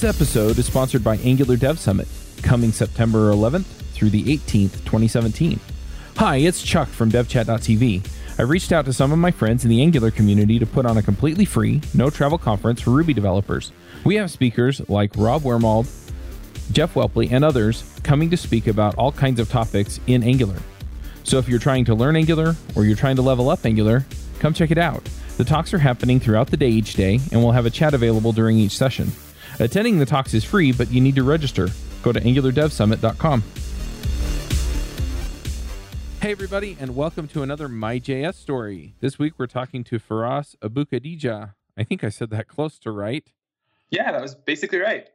This episode is sponsored by Angular Dev Summit, coming September 11th through the 18th, 2017. Hi, it's Chuck from devchat.tv. I reached out to some of my friends in the Angular community to put on a completely free, no travel conference for Ruby developers. We have speakers like Rob Wormald, Jeff Whelpley, and others coming to speak about all kinds of topics in Angular. So if you're trying to learn Angular or you're trying to level up Angular, come check it out. The talks are happening throughout the day each day, and we'll have a chat available during each session. Attending the talks is free, but you need to register. Go to angulardevsummit.com. Hey, everybody, and welcome to another MyJS story. This week we're talking to Feross Aboukhadijeh. I think I said that close to right. Yeah, that was basically right.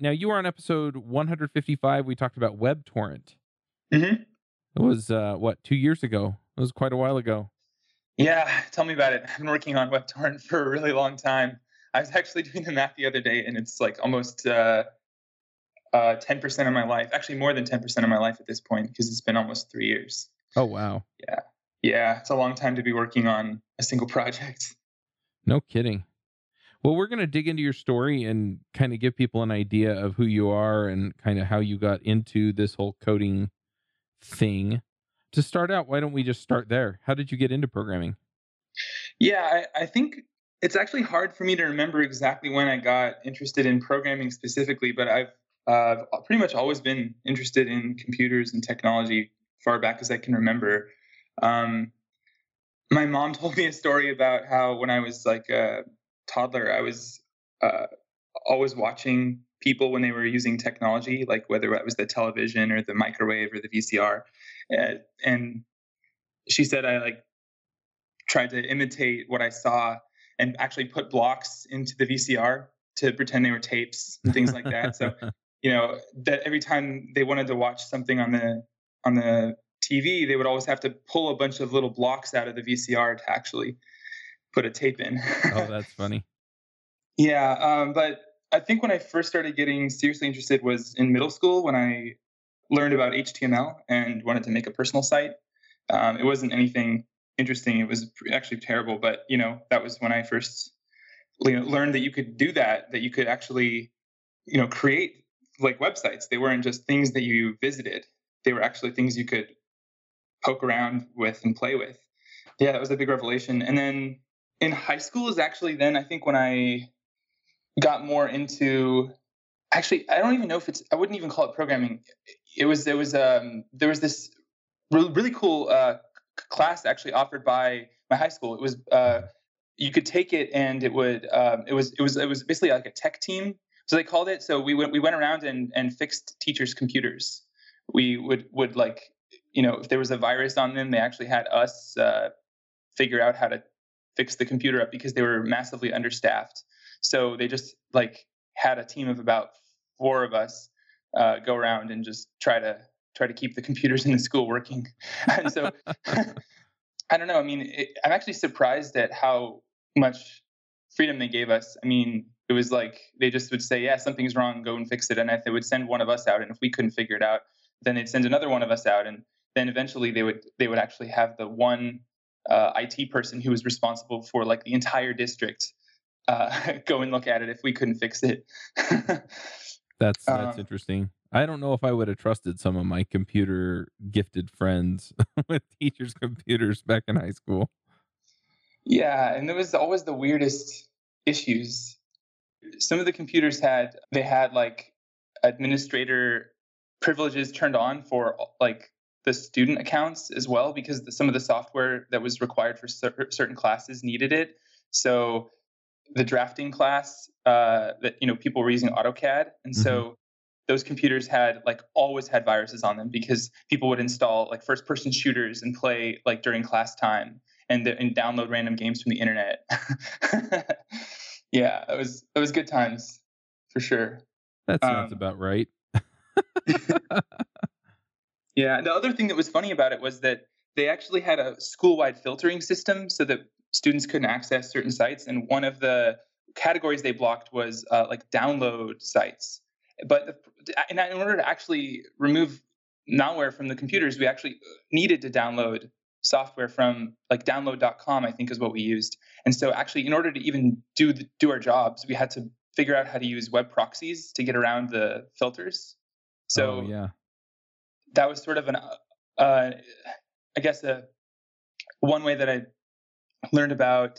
Now, you were on episode 155. We talked about WebTorrent. Mm-hmm. It was, uh, what, two years ago? It was quite a while ago. Yeah, tell me about it. I've been working on WebTorrent for a really long time. I was actually doing the math the other day, and it's like almost uh, uh, 10% of my life. Actually, more than 10% of my life at this point because it's been almost three years. Oh, wow. Yeah. Yeah, it's a long time to be working on a single project. No kidding. Well, we're going to dig into your story and kind of give people an idea of who you are and kind of how you got into this whole coding thing. To start out, why don't we just start there? How did you get into programming? Yeah, I, I think it's actually hard for me to remember exactly when I got interested in programming specifically, but I've uh, pretty much always been interested in computers and technology far back as I can remember. Um, my mom told me a story about how when I was like a toddler, I was uh, always watching people when they were using technology, like whether it was the television or the microwave or the VCR. Uh, and she said I like tried to imitate what I saw and actually put blocks into the VCR to pretend they were tapes and things like that. so, you know, that every time they wanted to watch something on the on the TV, they would always have to pull a bunch of little blocks out of the VCR to actually put a tape in. oh, that's funny. Yeah, um, but I think when I first started getting seriously interested was in middle school when I learned about HTML and wanted to make a personal site. Um, it wasn't anything interesting. It was actually terrible, but you know that was when I first you know, learned that you could do that. That you could actually you know create like websites. They weren't just things that you visited. They were actually things you could poke around with and play with. Yeah, that was a big revelation. And then in high school is actually then I think when I got more into actually I don't even know if it's I wouldn't even call it programming. It was there was um there was this really, cool uh, class actually offered by my high school. It was uh, you could take it and it would um, it was it was it was basically like a tech team. So they called it. So we went we went around and and fixed teachers' computers. We would would like you know if there was a virus on them, they actually had us uh, figure out how to fix the computer up because they were massively understaffed. So they just like had a team of about four of us uh, go around and just try to try to keep the computers in the school working. and so I don't know. I mean, it, I'm actually surprised at how much freedom they gave us. I mean, it was like they just would say, "Yeah, something's wrong. Go and fix it." And if they would send one of us out, and if we couldn't figure it out, then they'd send another one of us out, and then eventually they would they would actually have the one uh, IT person who was responsible for like the entire district uh, go and look at it if we couldn't fix it. that's that's um, interesting. I don't know if I would have trusted some of my computer gifted friends with teachers' computers back in high school. Yeah, and there was always the weirdest issues. Some of the computers had they had like administrator privileges turned on for like the student accounts as well because the, some of the software that was required for cer- certain classes needed it. So the drafting class uh, that you know people were using AutoCAD, and mm-hmm. so those computers had like always had viruses on them because people would install like first person shooters and play like during class time and, the, and download random games from the internet. yeah, it was it was good times for sure. That sounds um, about right. yeah, the other thing that was funny about it was that they actually had a school-wide filtering system so that students couldn't access certain sites and one of the categories they blocked was uh, like download sites but in order to actually remove malware from the computers, we actually uh, needed to download software from like download.com, I think is what we used. And so actually, in order to even do the, do our jobs, we had to figure out how to use web proxies to get around the filters. So oh, yeah, that was sort of an, uh, uh I guess, a one way that I learned about,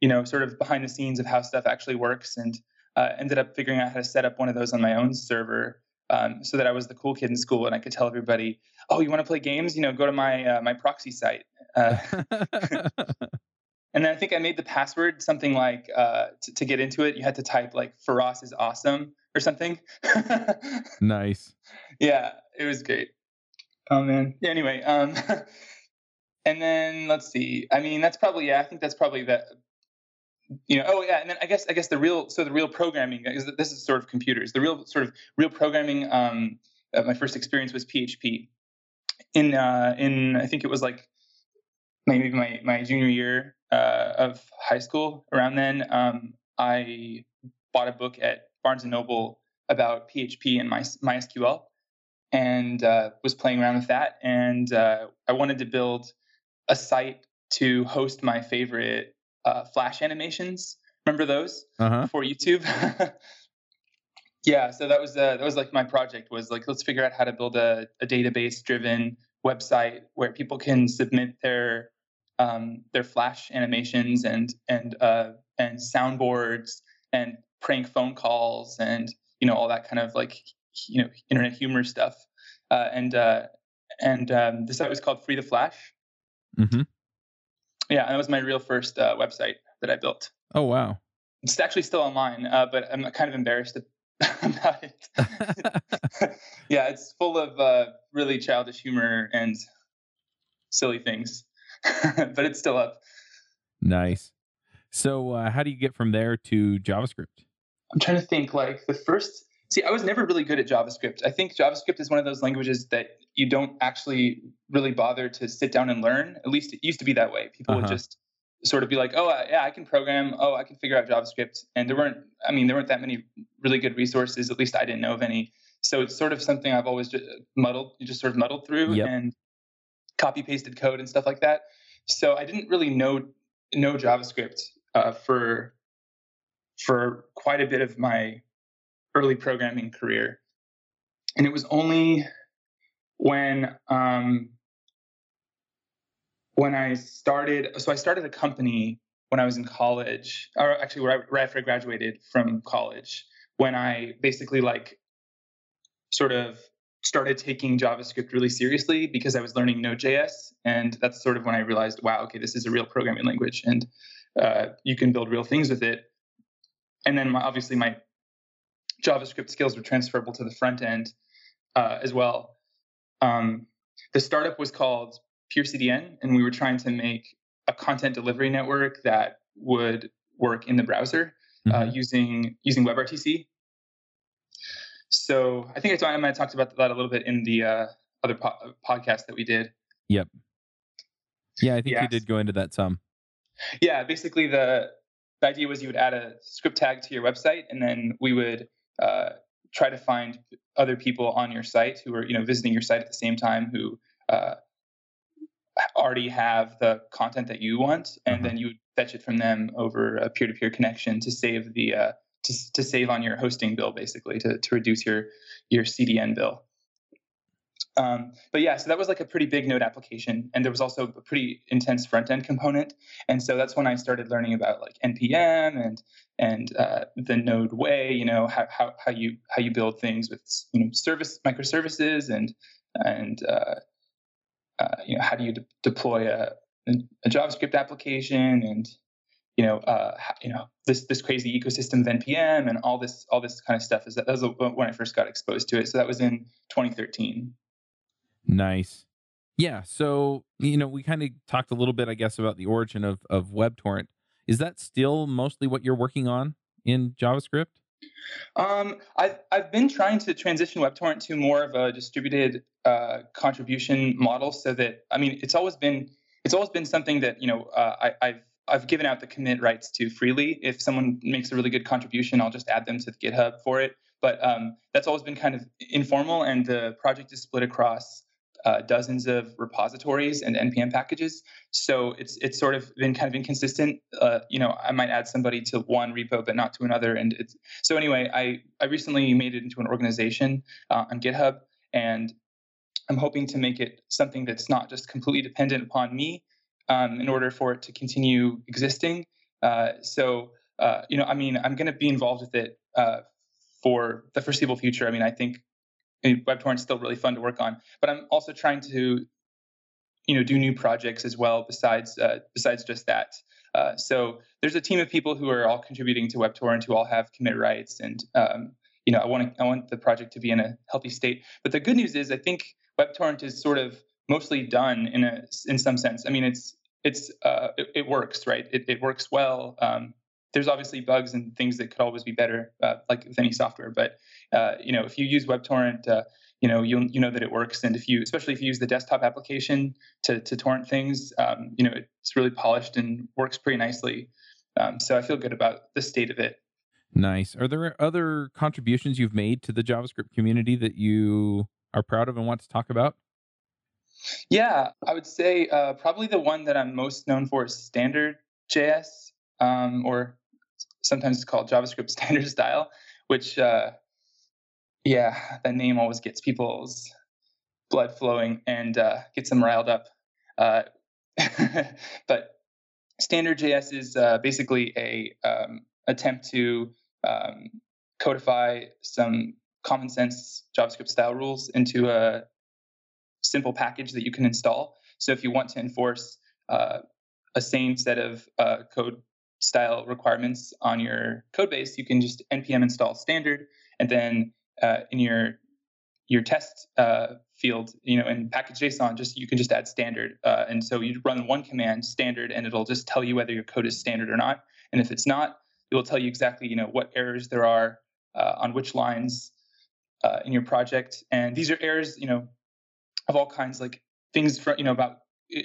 you know, sort of behind the scenes of how stuff actually works, and uh, ended up figuring out how to set up one of those on my own server. Um, so that I was the cool kid in school, and I could tell everybody, "Oh, you want to play games? You know, go to my uh, my proxy site." Uh, and then I think I made the password something like uh, t- to get into it, you had to type like "Feross is awesome" or something. nice. Yeah, it was great. Oh man. Anyway, um, and then let's see. I mean, that's probably yeah. I think that's probably the you know oh yeah and then i guess i guess the real so the real programming is that this is sort of computers the real sort of real programming um uh, my first experience was php in uh in i think it was like maybe my my junior year uh, of high school around then um i bought a book at barnes and noble about php and my mysql and uh, was playing around with that and uh, i wanted to build a site to host my favorite uh, Flash animations. Remember those uh-huh. for YouTube? yeah, so that was uh, that was like my project was like let's figure out how to build a, a database driven website where people can submit their um, their Flash animations and and uh, and soundboards and prank phone calls and you know all that kind of like you know internet humor stuff. Uh, and uh, and um, the site was called Free the Flash. Mm-hmm. Yeah, that was my real first uh, website that I built. Oh wow! It's actually still online, uh, but I'm kind of embarrassed about it. yeah, it's full of uh, really childish humor and silly things, but it's still up. Nice. So, uh, how do you get from there to JavaScript? I'm trying to think. Like the first, see, I was never really good at JavaScript. I think JavaScript is one of those languages that you don't actually really bother to sit down and learn. At least it used to be that way. People uh-huh. would just sort of be like, "Oh, yeah, I can program. Oh, I can figure out JavaScript." And there weren't, I mean, there weren't that many really good resources. At least I didn't know of any. So it's sort of something I've always just muddled, just sort of muddled through yep. and copy pasted code and stuff like that. So I didn't really know know JavaScript uh, for for quite a bit of my early programming career, and it was only when um, when I started. So I started a company when I was in college, or actually right, after I graduated from college. When I basically like sort of started taking JavaScript really seriously because I was learning Node.js, and that's sort of when I realized, wow, okay, this is a real programming language, and uh, you can build real things with it. And then my, obviously my JavaScript skills were transferable to the front end uh, as well. Um, the startup was called PeerCDN, and we were trying to make a content delivery network that would work in the browser uh, mm-hmm. uh, using using WebRTC. So I think I, I might have talked about that a little bit in the uh, other po- podcast that we did. Yep. Yeah, I think yeah. you did go into that some. Yeah, basically the the idea was you would add a script tag to your website, and then we would uh, try to find other people on your site who are you know visiting your site at the same time who uh, already have the content that you want, and mm-hmm. then you would fetch it from them over a peer-to-peer connection to save the uh, to, to save on your hosting bill, basically to to reduce your your CDN bill. Um, but yeah, so that was like a pretty big Node application, and there was also a pretty intense front end component. And so that's when I started learning about like npm and and uh, the Node way, you know, how, how how you how you build things with you know service microservices and and uh, uh, you know how do you de- deploy a, a JavaScript application and you know, uh, you know this this crazy ecosystem of npm and all this all this kind of stuff. Is that, that was when I first got exposed to it. So that was in 2013. Nice. Yeah. So, you know, we kind of talked a little bit, I guess, about the origin of, of WebTorrent. Is that still mostly what you're working on in JavaScript? Um, I've, I've been trying to transition WebTorrent to more of a distributed uh, contribution model so that, I mean, it's always been, it's always been something that, you know, uh, I, I've, I've given out the commit rights to freely. If someone makes a really good contribution, I'll just add them to the GitHub for it. But um, that's always been kind of informal, and the project is split across uh, dozens of repositories and npm packages. So it's it's sort of been kind of inconsistent. Uh, you know, I might add somebody to one repo but not to another, and it's so anyway. I I recently made it into an organization uh, on GitHub, and I'm hoping to make it something that's not just completely dependent upon me um, in order for it to continue existing. Uh, so uh, you know, I mean, I'm going to be involved with it uh, for the foreseeable future. I mean, I think WebTorrent is still really fun to work on, but I'm also trying to, you know, do new projects as well besides uh, besides just that. Uh, so there's a team of people who are all contributing to WebTorrent who all have commit rights, and um, you know, I want to, I want the project to be in a healthy state. But the good news is, I think WebTorrent is sort of mostly done in a in some sense. I mean, it's it's uh, it, it, works, right? It, it works well. Um, there's obviously bugs and things that could always be better, uh, like with any software. But uh, you know, if you use WebTorrent, uh, you know you you know that it works. And if you, especially if you use the desktop application to to torrent things, um, you know it's really polished and works pretty nicely. Um, so I feel good about the state of it. Nice. Are there other contributions you've made to the JavaScript community that you are proud of and want to talk about? Yeah, I would say uh, probably the one that I'm most known for is standard JS, um, or sometimes it's called JavaScript standard style, which, uh, yeah, that name always gets people's blood flowing and uh, gets them riled up. Uh, but standard JS is uh, basically a um, attempt to um, codify some common sense JavaScript style rules into a simple package that you can install. So if you want to enforce uh, a same set of uh, code style requirements on your code base, you can just npm install standard, and then uh, in your your test uh, field, you know, in package JSON, just you can just add standard, uh, and so you run one command standard, and it'll just tell you whether your code is standard or not. And if it's not, it will tell you exactly, you know, what errors there are uh, on which lines in your project. And these are errors, you know, of all kinds, like things from you know about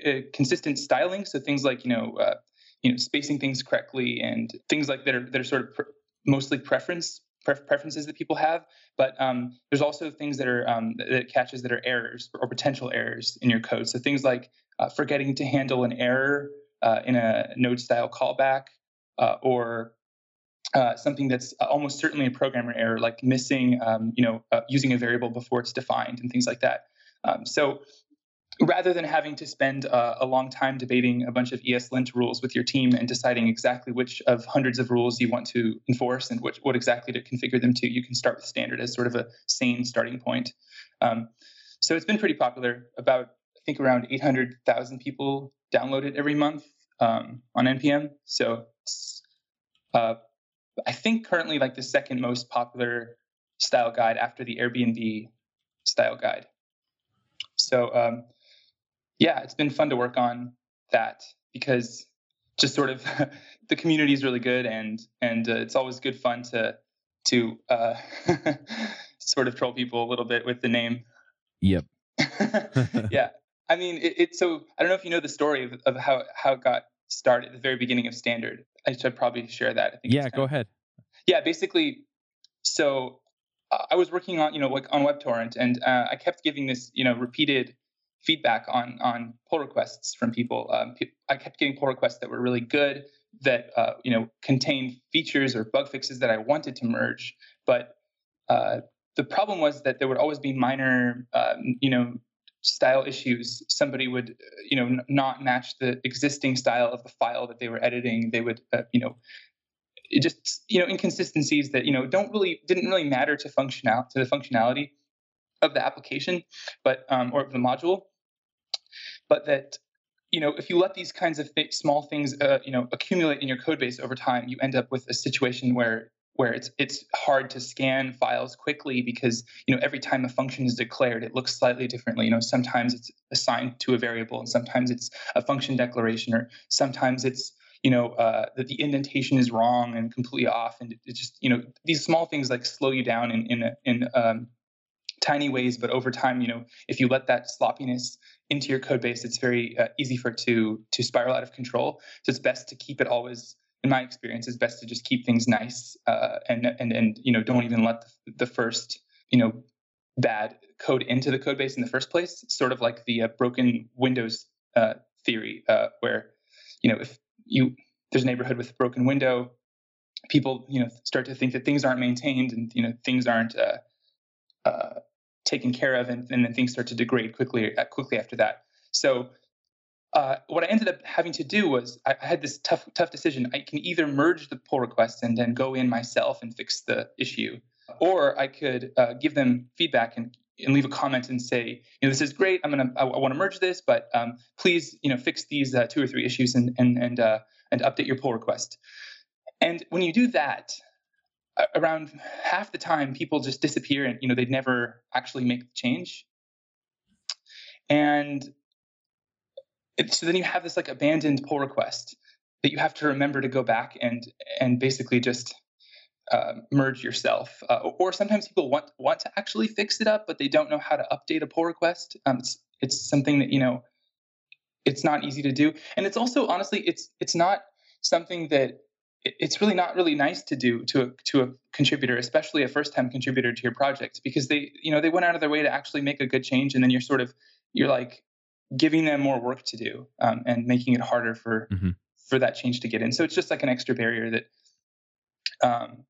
uh, consistent styling. So things like you know uh, you know spacing things correctly and things like that are that are sort of pr- mostly preference preferences that people have. But um, there's also things that are um, that catches that are errors or potential errors in your code. So things like uh, forgetting to handle an error uh, in a node style callback uh, or uh, something that's almost certainly a programmer error, like missing, um, you know, uh, using a variable before it's defined and things like that. Um, so rather than having to spend uh, a long time debating a bunch of ESLint rules with your team and deciding exactly which of hundreds of rules you want to enforce and which, what exactly to configure them to, you can start with standard as sort of a sane starting point. Um, so it's been pretty popular. About I think around 800,000 people download it every month um, on npm. So uh, I think currently like the second most popular style guide after the Airbnb style guide. So um, yeah, it's been fun to work on that because just sort of the community is really good and and uh, it's always good fun to to uh, sort of troll people a little bit with the name. Yep. yeah, I mean it's it, so I don't know if you know the story of, of how how it got started at the very beginning of Standard. I should probably share that. yeah, go ahead. Yeah, basically, so I was working on, you know, like on WebTorrent, and uh, I kept giving this, you know, repeated feedback on on pull requests from people. Um, I kept getting pull requests that were really good, that uh, you know contained features or bug fixes that I wanted to merge, but uh, the problem was that there would always be minor, um, you know, style issues. Somebody would, you know, n- not match the existing style of the file that they were editing. They would, uh, you know, just you know inconsistencies that you know don't really didn't really matter to functional to the functionality of the application, but um, or of the module, but that you know if you let these kinds of th- small things uh, you know accumulate in your code base over time, you end up with a situation where where it's it's hard to scan files quickly because you know every time a function is declared it looks slightly differently. You know sometimes it's assigned to a variable and sometimes it's a function declaration or sometimes it's you know uh, that the indentation is wrong and completely off, and it just you know these small things like slow you down in in in um, tiny ways, but over time, you know, if you let that sloppiness into your code base, it's very uh, easy for it to to spiral out of control. So it's best to keep it always. In my experience, it's best to just keep things nice uh, and and and you know don't even let the, the first you know bad code into the code base in the first place, sort of like the uh, broken Windows uh, theory, uh, where you know if you there's a neighborhood with a broken window, people you know start to think that things aren't maintained and you know things aren't uh, uh, taken care of, and, and, then things start to degrade quickly quickly after that. So. what I ended up having to do was I, I had this tough tough decision. I can either merge the pull requests and then go in myself and fix the issue, or I could uh, give them feedback and, and leave a comment and say, you know, this is great. I'm gonna, I, I want to merge this, but um, please, you know, fix these uh, two or three issues and and and uh, and update your pull request. And when you do that, around half the time, people just disappear and you know they'd never actually make the change. And it, so then you have this like abandoned pull request that you have to remember to go back and and basically just uh, merge yourself. Uh, or sometimes people want want to actually fix it up, but they don't know how to update a pull request. Um, it's it's something that you know it's not easy to do, and it's also honestly it's it's not something that it's really not really nice to do to a to a contributor, especially a first time contributor to your project, because they you know they went out of their way to actually make a good change, and then you're sort of you're like giving them more work to do um, and making it harder for mm-hmm. for that change to get in. So it's just like an extra barrier that um,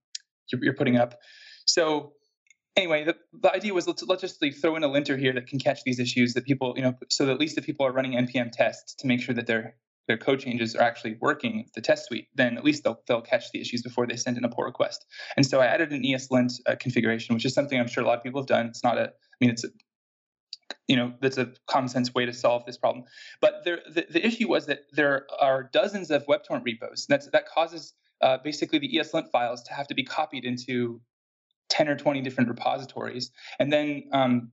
you're, you're putting up. So anyway, the, the idea was let's, let's just like throw in a linter here that can catch these issues that people, you know, so that at least if people are running npm tests to make sure that their their code changes are actually working the test suite, then at least they'll they'll catch the issues before they send in a pull request. And so I added an ESLint uh, configuration, which is something I'm sure a lot of people have done. It's not a, I mean, it's a you know that's a common sense way to solve this problem but there, the, the issue was that there are dozens of webtorrent repos that's, that causes uh, basically the ESLint files to have to be copied into 10 or 20 different repositories. And then um,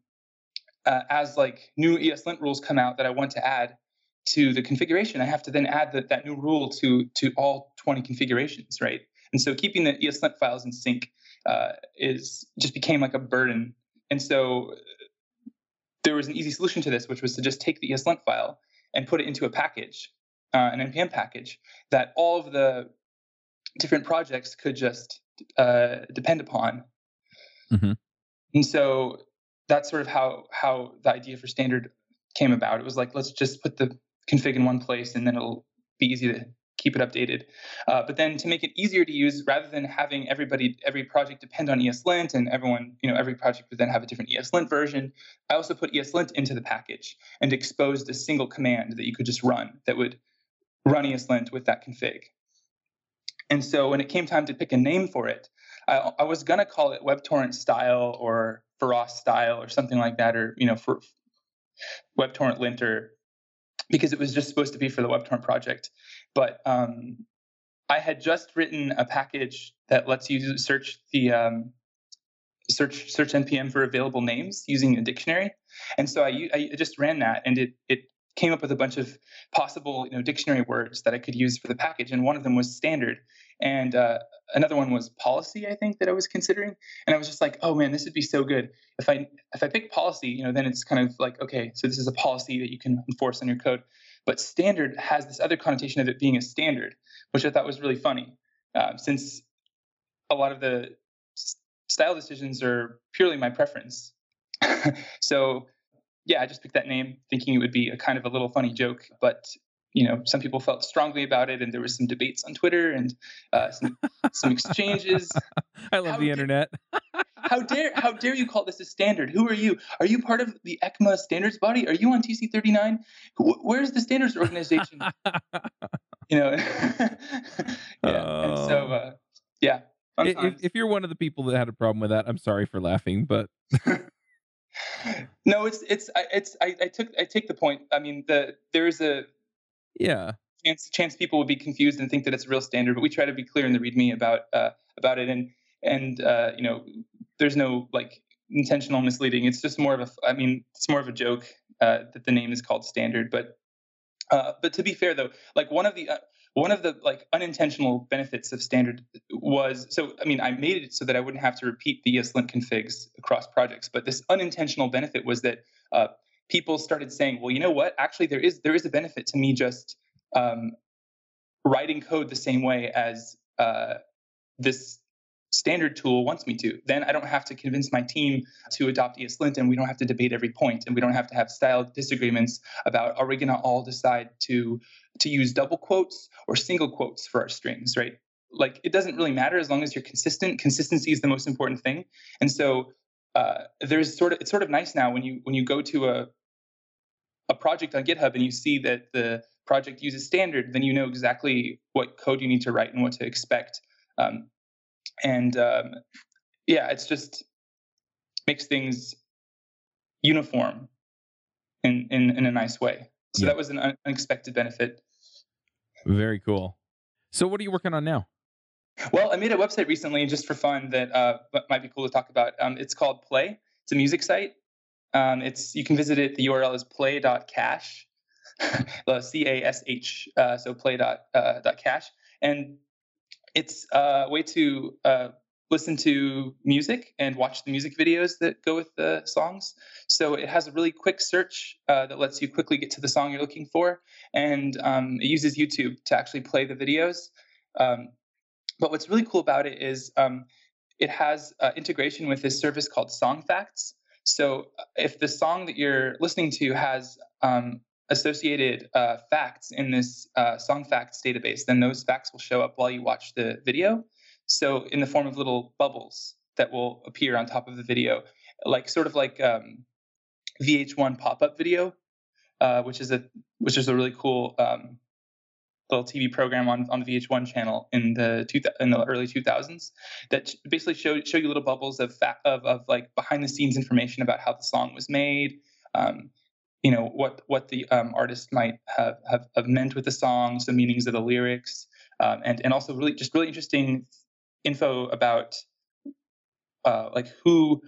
uh, as like new ESLint rules come out that I want to add to the configuration, I have to then add the, that new rule to, to all 20 configurations, right? And so keeping the ESLint files in sync uh, is just became like a burden. And so there was an easy solution to this, which was to just take the ESLint file and put it into a package, uh, an npm package that all of the different projects could just uh, depend upon. Mm-hmm. And so that's sort of how how the idea for standard came about. It was like let's just put the config in one place, and then it'll be easy to keep it updated. Uh, but then to make it easier to use, rather than having everybody every project depend on ESLint and everyone you know every project would then have a different ESLint version, I also put ESLint into the package and exposed a single command that you could just run that would run ESLint with that config. And so when it came time to pick a name for it, I, I was gonna call it WebTorrent style or Feross style or something like that, or you know, for WebTorrent linter, because it was just supposed to be for the WebTorrent project. But um, I had just written a package that lets you search the um, search search npm for available names using a dictionary, and so I, I just ran that, and it it came up with a bunch of possible you know dictionary words that I could use for the package, and one of them was standard, and uh, another one was policy. I think that I was considering, and I was just like, oh man, this would be so good if I if I pick policy, you know, then it's kind of like okay, so this is a policy that you can enforce on your code, but standard has this other connotation of it being a standard, which I thought was really funny, uh, since a lot of the style decisions are purely my preference. so yeah, I just picked that name thinking it would be a kind of a little funny joke, but you know, some people felt strongly about it, and there was some debates on Twitter and uh, some some exchanges. I love how the internet. how dare how dare you call this a standard? Who are you? Are you part of the ECMA standards body? Are you on TC thirty nine? Where's the standards organization? you know, yeah. Oh. And so, uh, yeah. If, if you're one of the people that had a problem with that, I'm sorry for laughing, but no, it's it's I, it's I, I took I take the point. I mean, the there is a yeah. Chance chance people would be confused and think that it's a real standard, but we try to be clear in the README about uh, about it, and and uh, you know, there's no like intentional misleading. It's just more of a I mean, it's more of a joke uh, that the name is called standard, but uh, but to be fair though, like one of the uh, one of the like unintentional benefits of standard was so i mean i made it so that i wouldn't have to repeat the eslint configs across projects. But this unintentional benefit was that uh, people started saying well you know what actually there is there is a benefit to me just um, writing code the same way as uh, this standard tool wants me to. Then I don't have to convince my team to adopt ESLint, and we don't have to debate every point, and we don't have to have style disagreements about are we going to all decide to to use double quotes or single quotes for our strings, right? Like it doesn't really matter as long as you're consistent. Consistency is the most important thing, and so uh, there's sort of it's sort of nice now when you when you go to a a project on GitHub and you see that the project uses standard, then you know exactly what code you need to write and what to expect. Um, and um, yeah, it's just makes things uniform in in, in a nice way. So that was an unexpected benefit. Very cool. So what are you working on now? Well, I made a website recently just for fun that uh, might be cool to talk about. Um, it's called Play. It's a music site. Um, it's you can visit it. The URL is play.cash, C A S H. Uh, so play.cash, uh, and it's a way to uh, listen to music and watch the music videos that go with the songs. So it has a really quick search uh, that lets you quickly get to the song you're looking for, and um, it uses YouTube to actually play the videos. Um, but what's really cool about it is um, it has uh, integration with this service called Songfacts. So uh, if the song that you're listening to has um, associated uh, facts in this uh, Songfacts database, then those facts will show up while you watch the video. So in the form of little bubbles that will appear on top of the video, like sort of like um, VH1 pop-up video, uh, which is a which is a really cool um, little TV program on, on the VH1 channel in the two, in the early 2000s that basically show show you little bubbles of of of like behind the scenes information about how the song was made. Um, you know what what the um, artist might have, have, have meant with the songs, the meanings of the lyrics, um, and and also really just really interesting info about uh, like who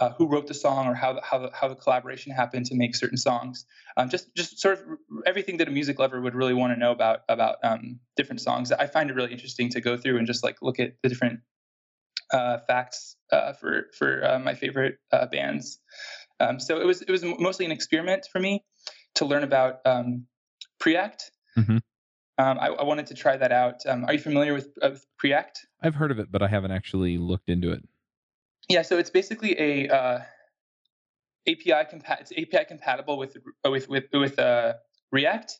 uh, who wrote the song or how the, how the, how the collaboration happened to make certain songs. Um, just just sort of everything that a music lover would really want to know about about um, different songs. I find it really interesting to go through and just like look at the different uh, facts uh, for for uh, my favorite uh, bands. Um, so it was it was mostly an experiment for me to learn about um, Preact. Mm-hmm. Um, I, I, wanted to try that out. Um, are you familiar with, uh, with, Preact? I've heard of it, but I haven't actually looked into it. Yeah, so it's basically a uh, API compa- it's API compatible with with with with uh, React,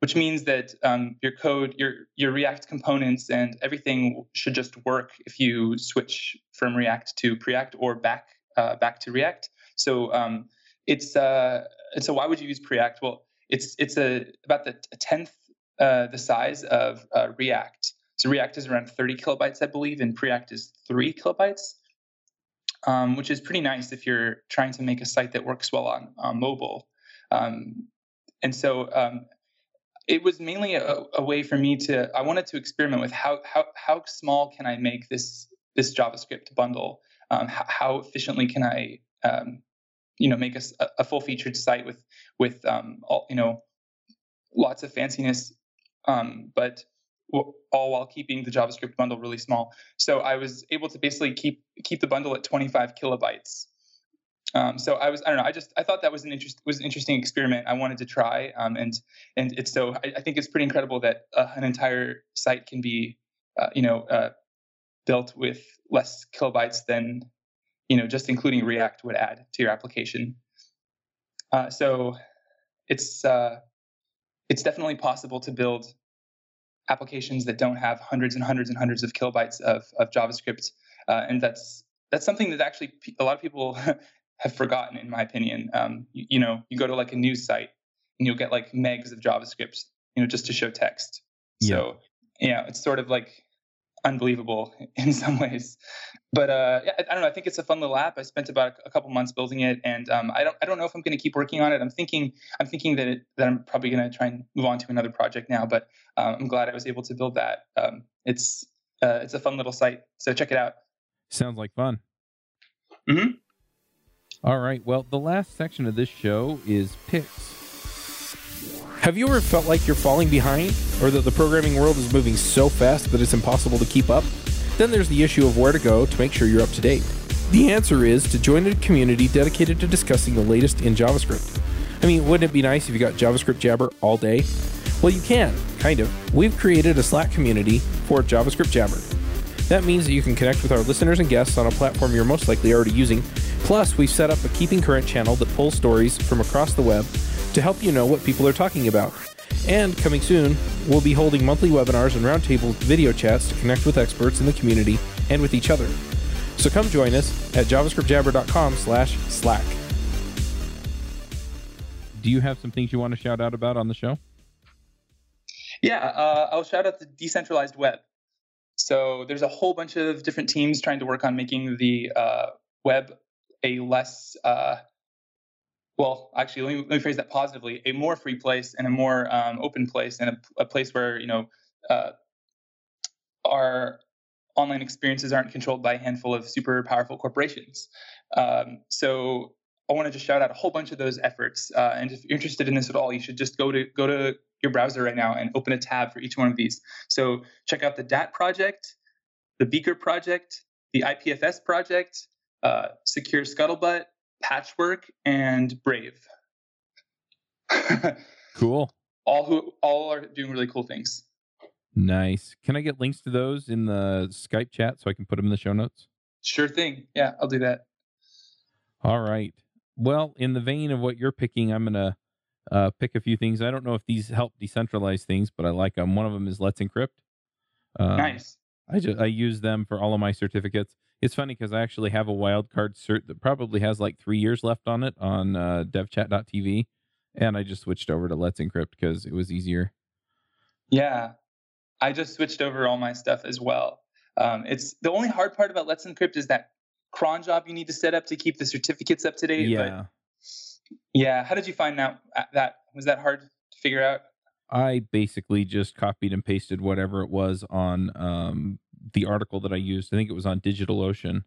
which means that um, your code, your your React components, and everything should just work if you switch from React to Preact or back uh, back to React. So um, it's uh, so why would you use Preact? Well, it's it's a about the tenth uh, the size of uh, React. So React is around 30 kilobytes, I believe, and Preact is three kilobytes, um, which is pretty nice if you're trying to make a site that works well on, on mobile. Um, and so um, it was mainly a, a, way for me to I wanted to experiment with how how how small can I make this this JavaScript bundle? Um, how, how, efficiently can I um, you know make a, a full featured site with with um, all you know lots of fanciness, but all while keeping the JavaScript bundle really small. So I was able to basically keep keep the bundle at 25 kilobytes. Um, so I was I don't know I just I thought that was an interest was an interesting experiment I wanted to try um, and and it's so I, I, think it's pretty incredible that uh, an entire site can be uh, you know uh, built with less kilobytes than you know, just including React would add to your application. Uh, so it's uh, it's definitely possible to build applications that don't have hundreds and hundreds and hundreds of kilobytes of, of JavaScript, uh, and that's that's something that actually a lot of people have forgotten, in my opinion. Um, you, you, know, you go to like a news site and you'll get like megs of JavaScript, you know, just to show text. Yeah. So yeah, it's sort of like unbelievable in some ways. But uh, I, I, don't know. I think it's a fun little app. I spent about a, couple months building it, and um, I don't I don't know if I'm going to keep working on it. I'm thinking I'm thinking that it, that I'm probably going to try and move on to another project now. But um, I'm glad I was able to build that. Um, it's uh, it's a fun little site. So check it out. Sounds like fun. Hmm. All right. Well, the last section of this show is picks. Have you ever felt like you're falling behind or that the programming world is moving so fast that it's impossible to keep up? Then there's the issue of where to go to make sure you're up to date. The answer is to join a community dedicated to discussing the latest in JavaScript. I mean, wouldn't it be nice if you got JavaScript Jabber all day? Well, you can, kind of. We've created a Slack community for JavaScript Jabber. That means that you can connect with our listeners and guests on a platform you're most likely already using. Plus, we've set up a Keeping Current channel that pulls stories from across the web to help you know what people are talking about. And coming soon, we'll be holding monthly webinars and roundtable video chats to connect with experts in the community and with each other. So come join us at javascriptjabber.com slash slack. Do you have some things you want to shout out about on the show? Yeah, uh, I'll shout out the decentralized web. So there's a whole bunch of different teams trying to work on making the uh, web a less, uh, well, actually, let me, let me, phrase that positively: a more free place and a more um, open place, and a, a, place where you know uh, our online experiences aren't controlled by a handful of super powerful corporations. Um, so I want to just shout out a whole bunch of those efforts. Uh, and if you're interested in this at all, you should just go to go to your browser right now and open a tab for each one of these. So check out the DAT project, the Beaker project, the IPFS project, uh, Secure Scuttlebutt, Patchwork, and Brave. cool. All who all are doing really cool things. Nice. Can I get links to those in the Skype chat so I can put them in the show notes? Sure thing. Yeah, I'll do that. All right. Well, in the vein of what you're picking, I'm gonna uh, pick a few things. I don't know if these help decentralize things, but I like them. One of them is Let's Encrypt. Um, nice. I just I use them for all of my certificates. It's funny because I actually have a wildcard cert that probably has like three years left on it on uh, devchat.tv, and I just switched over to Let's Encrypt because it was easier. Yeah, I just switched over all my stuff as well. Um, it's the only hard part about Let's Encrypt is that cron job you need to set up to keep the certificates up to date. Yeah. Yeah. How did you find that? That was that hard to figure out? I basically just copied and pasted whatever it was on um, the article that I used. I think it was on DigitalOcean.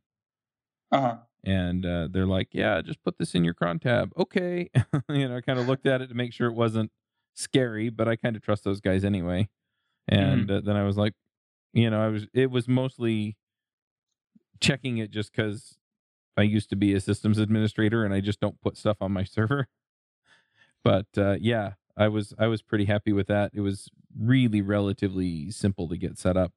Uh-huh. And uh, they're like, "Yeah, just put this in your cron tab." Okay, you know, I kind of looked at it to make sure it wasn't scary, but I kind of trust those guys anyway. And mm-hmm. uh, then I was like, you know, I was it was mostly checking it just because I used to be a systems administrator and I just don't put stuff on my server. But uh, yeah, I was I was pretty happy with that. It was really relatively simple to get set up.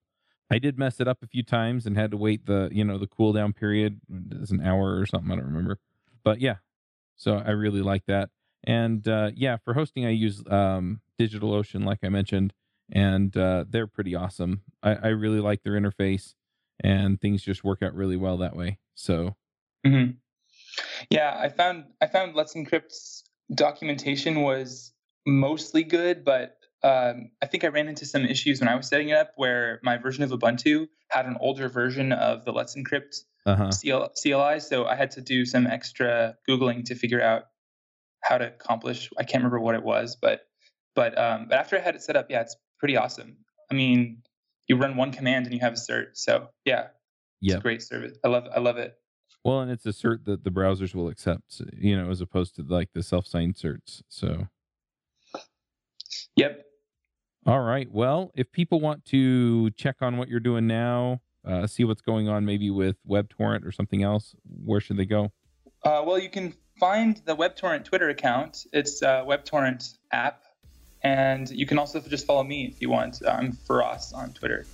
I did mess it up a few times and had to wait the you know the cooldown period. It's an hour or something. I don't remember. But yeah, so I really like that. And uh, yeah, for hosting, I use um, DigitalOcean, like I mentioned, and uh, they're pretty awesome. I, I really like their interface, and things just work out really well that way. So Mm-hmm. Yeah, I found I found Let's Encrypt's documentation was mostly good, but um, I think I ran into some issues when I was setting it up where my version of Ubuntu had an older version of the Let's Encrypt uh-huh. CL, CLI, so I had to do some extra googling to figure out how to accomplish. I can't remember what it was, but but um, but after I had it set up, yeah, it's pretty awesome. I mean, you run one command and you have a cert. So yeah, a great service. I love I love it. Well, and it's a cert that the browsers will accept, you know, as opposed to like the self-signed certs. So. Yep. All right. Well, if people want to check on what you're doing now, uh, see what's going on, maybe with WebTorrent or something else, where should they go? Uh, well, you can find the WebTorrent Twitter account. It's uh, WebTorrent app, and you can also just follow me if you want. I'm Feross on Twitter.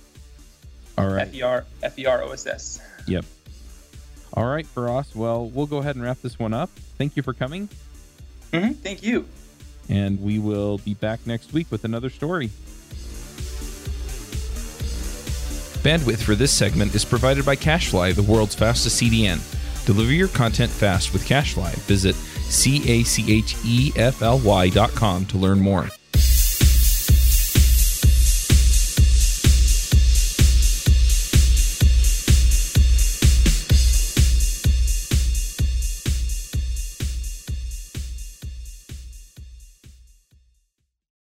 All right. F E R F E R O S S. Yep. All right, Feross. Well, we'll go ahead and wrap this one up. Thank you for coming. Mm-hmm. Thank you. And we will be back next week with another story. Bandwidth for this segment is provided by CacheFly, the world's fastest CDN. Deliver your content fast with CacheFly. Visit C A C H E F L Y dot com to learn more.